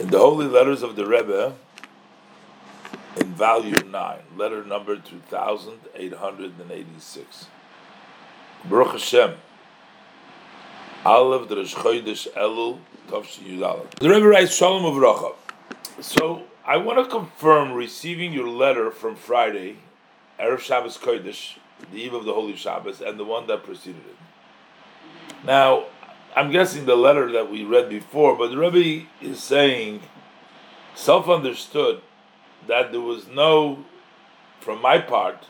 In the Holy Letters of the Rebbe, in volume 9, letter number 2886. Baruch Hashem, Aleph Dresh Chodesh Elul Tovshi Yudalef. The Rebbe writes Shalom Uvracha. So, I want to confirm receiving your letter from Friday, Erev Shabbos Kodesh, the eve of the Holy Shabbos, and the one that preceded it. Now, I'm guessing the letter that we read before, but the Rebbe is saying, self understood, that there was no, from my part,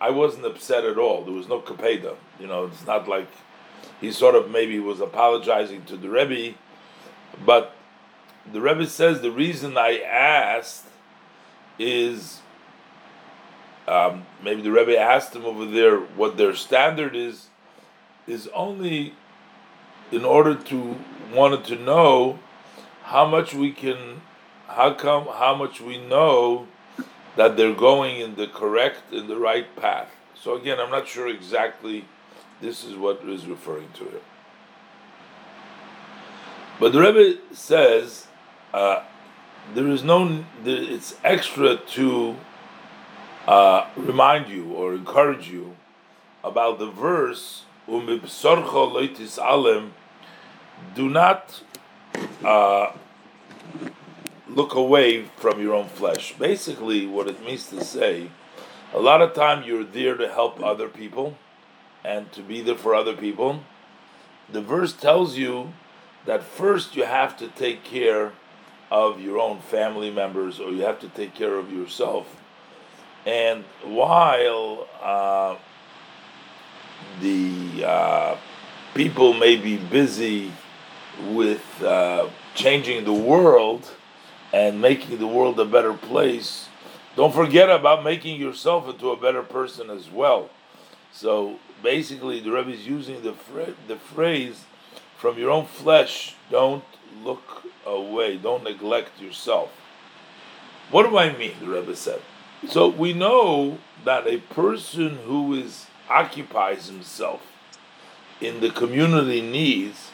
I wasn't upset at all. There was no kapeda. You know, it's not like he sort of maybe was apologizing to the Rebbe, but the Rebbe says the reason I asked is um, maybe the Rebbe asked him over there what their standard is, is only in order to wanted to know how much we can how come how much we know that they're going in the correct in the right path. So again i'm not sure exactly this is what is referring to it. But the rebbe says uh, there is no it's extra to uh, remind you or encourage you about the verse do not uh, look away from your own flesh. Basically, what it means to say, a lot of time you're there to help other people and to be there for other people. The verse tells you that first you have to take care of your own family members or you have to take care of yourself. And while uh, the uh, people may be busy with uh, changing the world and making the world a better place, don't forget about making yourself into a better person as well. So basically, the Rebbe is using the the phrase from your own flesh. Don't look away. Don't neglect yourself. What do I mean? The Rebbe said. So we know that a person who is occupies himself in the community needs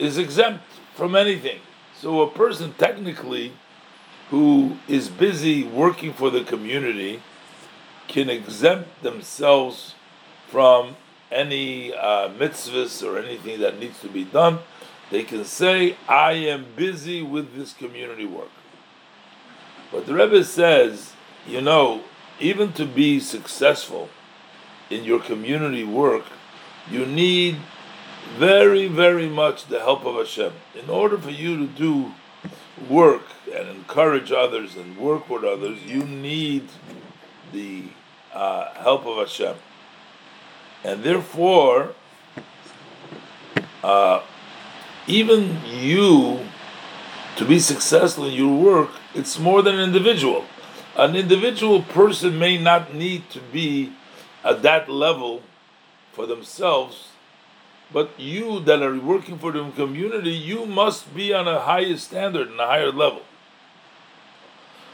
is exempt from anything. So a person technically who is busy working for the community can exempt themselves from any uh, mitzvahs or anything that needs to be done. They can say, I am busy with this community work. But the Rebbe says, you know, even to be successful in your community work, you need very, very much the help of Hashem. In order for you to do work and encourage others and work with others, you need the uh, help of Hashem. And therefore, uh, even you, to be successful in your work, it's more than an individual. An individual person may not need to be at that level for themselves but you that are working for the community, you must be on a higher standard and a higher level.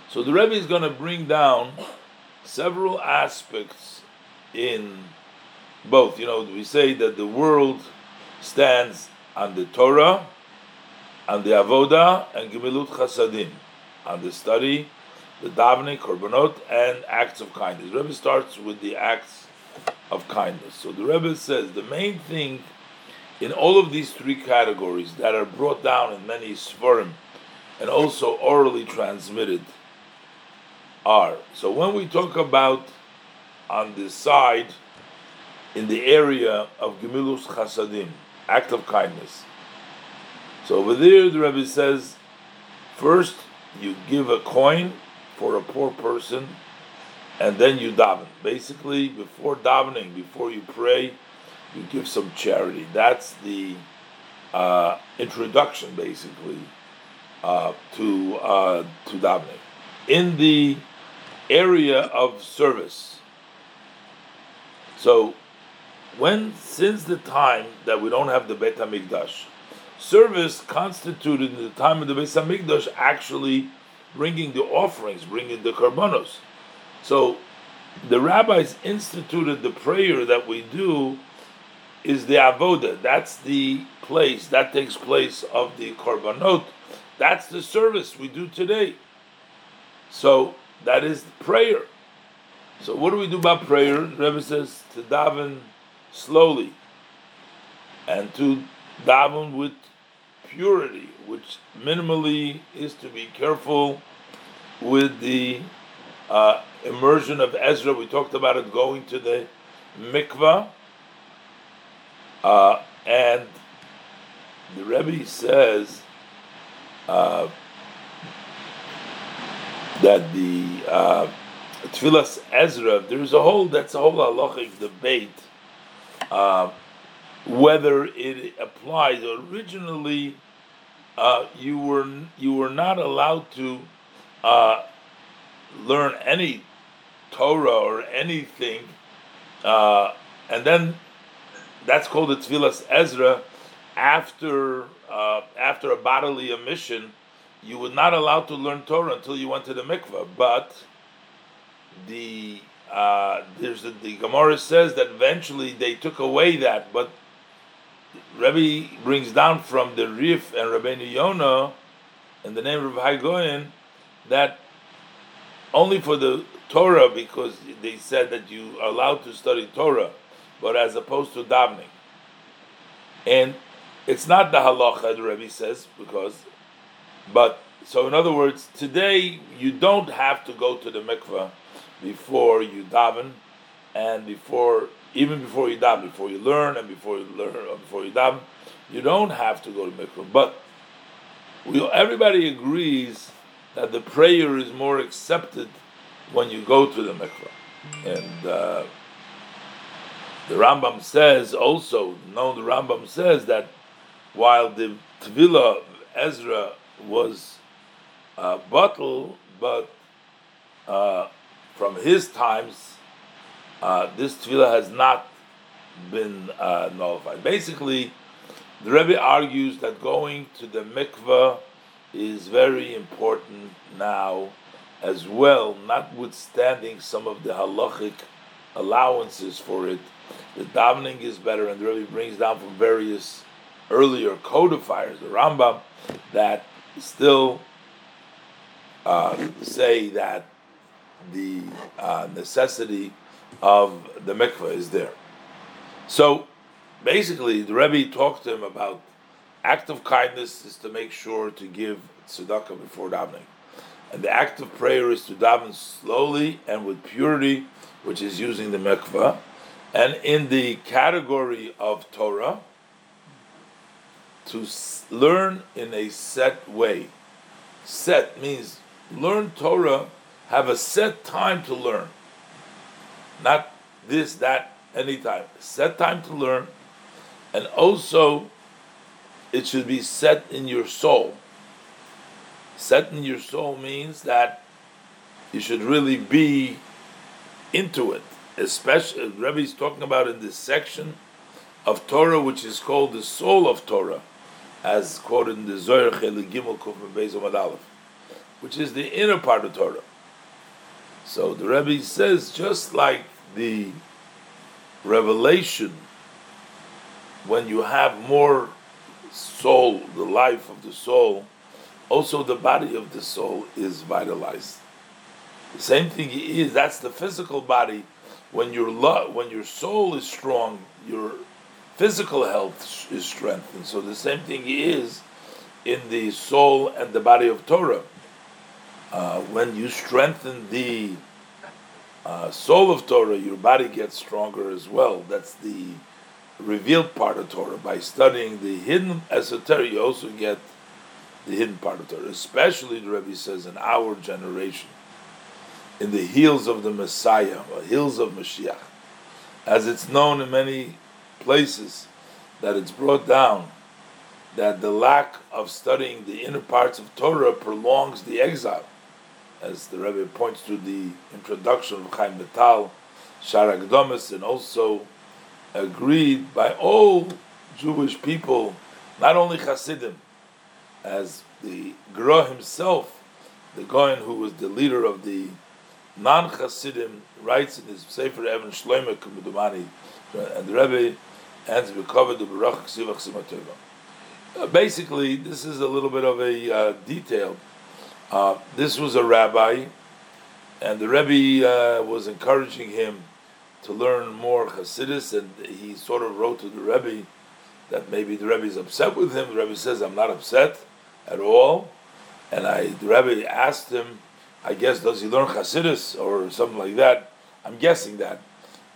So the Rebbe is going to bring down several aspects in both. You know, we say that the world stands on the Torah, on the Avoda, and Gemilut Chasadim, on the study, the davening, korbanot, and acts of kindness. The Rebbe starts with the acts of kindness. So the Rebbe says the main thing in all of these three categories that are brought down in many svarim and also orally transmitted are. So when we talk about on the side, in the area of Gemilus Chasadim, act of kindness. So over there, the Rebbe says, first you give a coin for a poor person, and then you daven. Basically, before davening, before you pray, you give some charity. That's the uh, introduction, basically, uh, to uh, to davening. In the area of service, so when since the time that we don't have the Beit Hamikdash, service constituted in the time of the Beit Hamikdash actually bringing the offerings, bringing the karbanos. So the rabbis instituted the prayer that we do is the avoda. That's the place that takes place of the korbanot, that's the service we do today. So that is prayer. So what do we do about prayer? Rebbe says to daven slowly and to daven with purity, which minimally is to be careful with the uh, immersion of Ezra. We talked about it going to the mikvah, uh, and the Rebbe says uh, that the uh, Tevilas Ezra, there's a whole that's a whole halachic debate uh, whether it applies. Originally, uh, you were you were not allowed to uh, learn any Torah or anything, uh, and then that's called the Tevilas Ezra. After uh, after a bodily emission, you were not allowed to learn Torah until you went to the mikveh. But the uh, there's the, the Gemara says that eventually they took away that, but Rebbe brings down from the Rif and Rabbeinu Yonah in the name of Hagoyin that only for the Torah because they said that you are allowed to study Torah, but as opposed to davening. And it's not the halacha, the Rebbe says, because, but so in other words, today you don't have to go to the mikveh before you daven, and before even before you daven, before you learn, and before you learn, or before you daven, you don't have to go to mikveh. But we, everybody agrees that the prayer is more accepted when you go to the mikveh, and. Uh, the Rambam says also, no, the Rambam says that while the Tvila Ezra was uh, batel, but uh, from his times, uh, this tefillah has not been uh, nullified. Basically, the Rebbe argues that going to the mikveh is very important now as well, notwithstanding some of the halachic allowances for it. The davening is better, and the Rebbe brings down from various earlier codifiers, the Rambam, that still uh, say that the uh, necessity of the mikveh is there. So basically, the Rebbe talked to him about act of kindness is to make sure to give tzedakah before davening. And the act of prayer is to daven slowly and with purity, which is using the mikveh. And in the category of Torah, to learn in a set way. Set means learn Torah have a set time to learn. Not this, that, anytime. Set time to learn. And also, it should be set in your soul. Set in your soul means that you should really be into it. Especially, Rebbe is talking about in this section of Torah, which is called the soul of Torah, as quoted in the Zohar Gimel Kuf Beis which is the inner part of Torah. So the Rebbe says, just like the revelation, when you have more soul, the life of the soul, also the body of the soul is vitalized. The same thing is that's the physical body. When your lo- when your soul is strong, your physical health is strengthened. So the same thing is in the soul and the body of Torah uh, when you strengthen the uh, soul of Torah, your body gets stronger as well. That's the revealed part of Torah. By studying the hidden esoteric, you also get the hidden part of Torah. Especially, the Rebbe says, in our generation, in the heels of the Messiah, or heels of Mashiach, as it's known in many places, that it's brought down that the lack of studying the inner parts of Torah prolongs the exile as the Rebbe points to the introduction of Chaim Vital, Shaar Hakdamos, and also agreed by all Jewish people, not only Hasidim, as the Gra himself, the Gaon who was the leader of the non-Hasidim, writes in his Sefer Even Shloime Kumudumani, and the Rebbe ends with covered the Barach Ksivach Simateva. Uh, basically, this is a little bit of a uh, detail. Uh, this was a rabbi, and the Rebbe uh, was encouraging him to learn more Hasidus, and he sort of wrote to the Rebbe that maybe the Rebbe is upset with him. The Rebbe says, "I'm not upset at all," and I, the Rebbe asked him, I guess, does he learn Hasidus or something like that? I'm guessing that,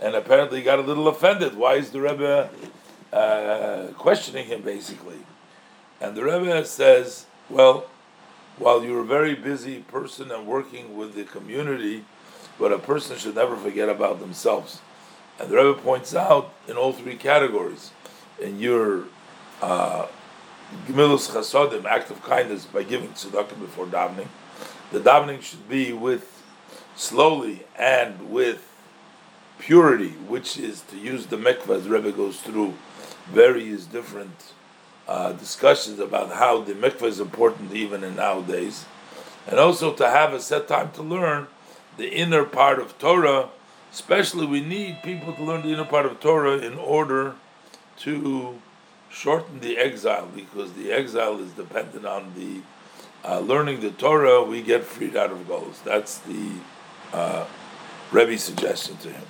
and apparently he got a little offended. Why is the Rebbe uh, questioning him, basically? And the Rebbe says, well, while you're a very busy person and working with the community, but a person should never forget about themselves. And the Rebbe points out in all three categories, in your uh, Gemilus Chasodim, act of kindness by giving tzedakah before davening, the davening should be with slowly and with purity, which is to use the mikvah as Rebbe goes through various different uh, discussions about how the mikveh is important even in nowadays, and also to have a set time to learn the inner part of Torah. Especially, we need people to learn the inner part of Torah in order to shorten the exile, because the exile is dependent on the uh, learning the Torah. We get freed out of goals. That's the uh, Rebbe's suggestion to him.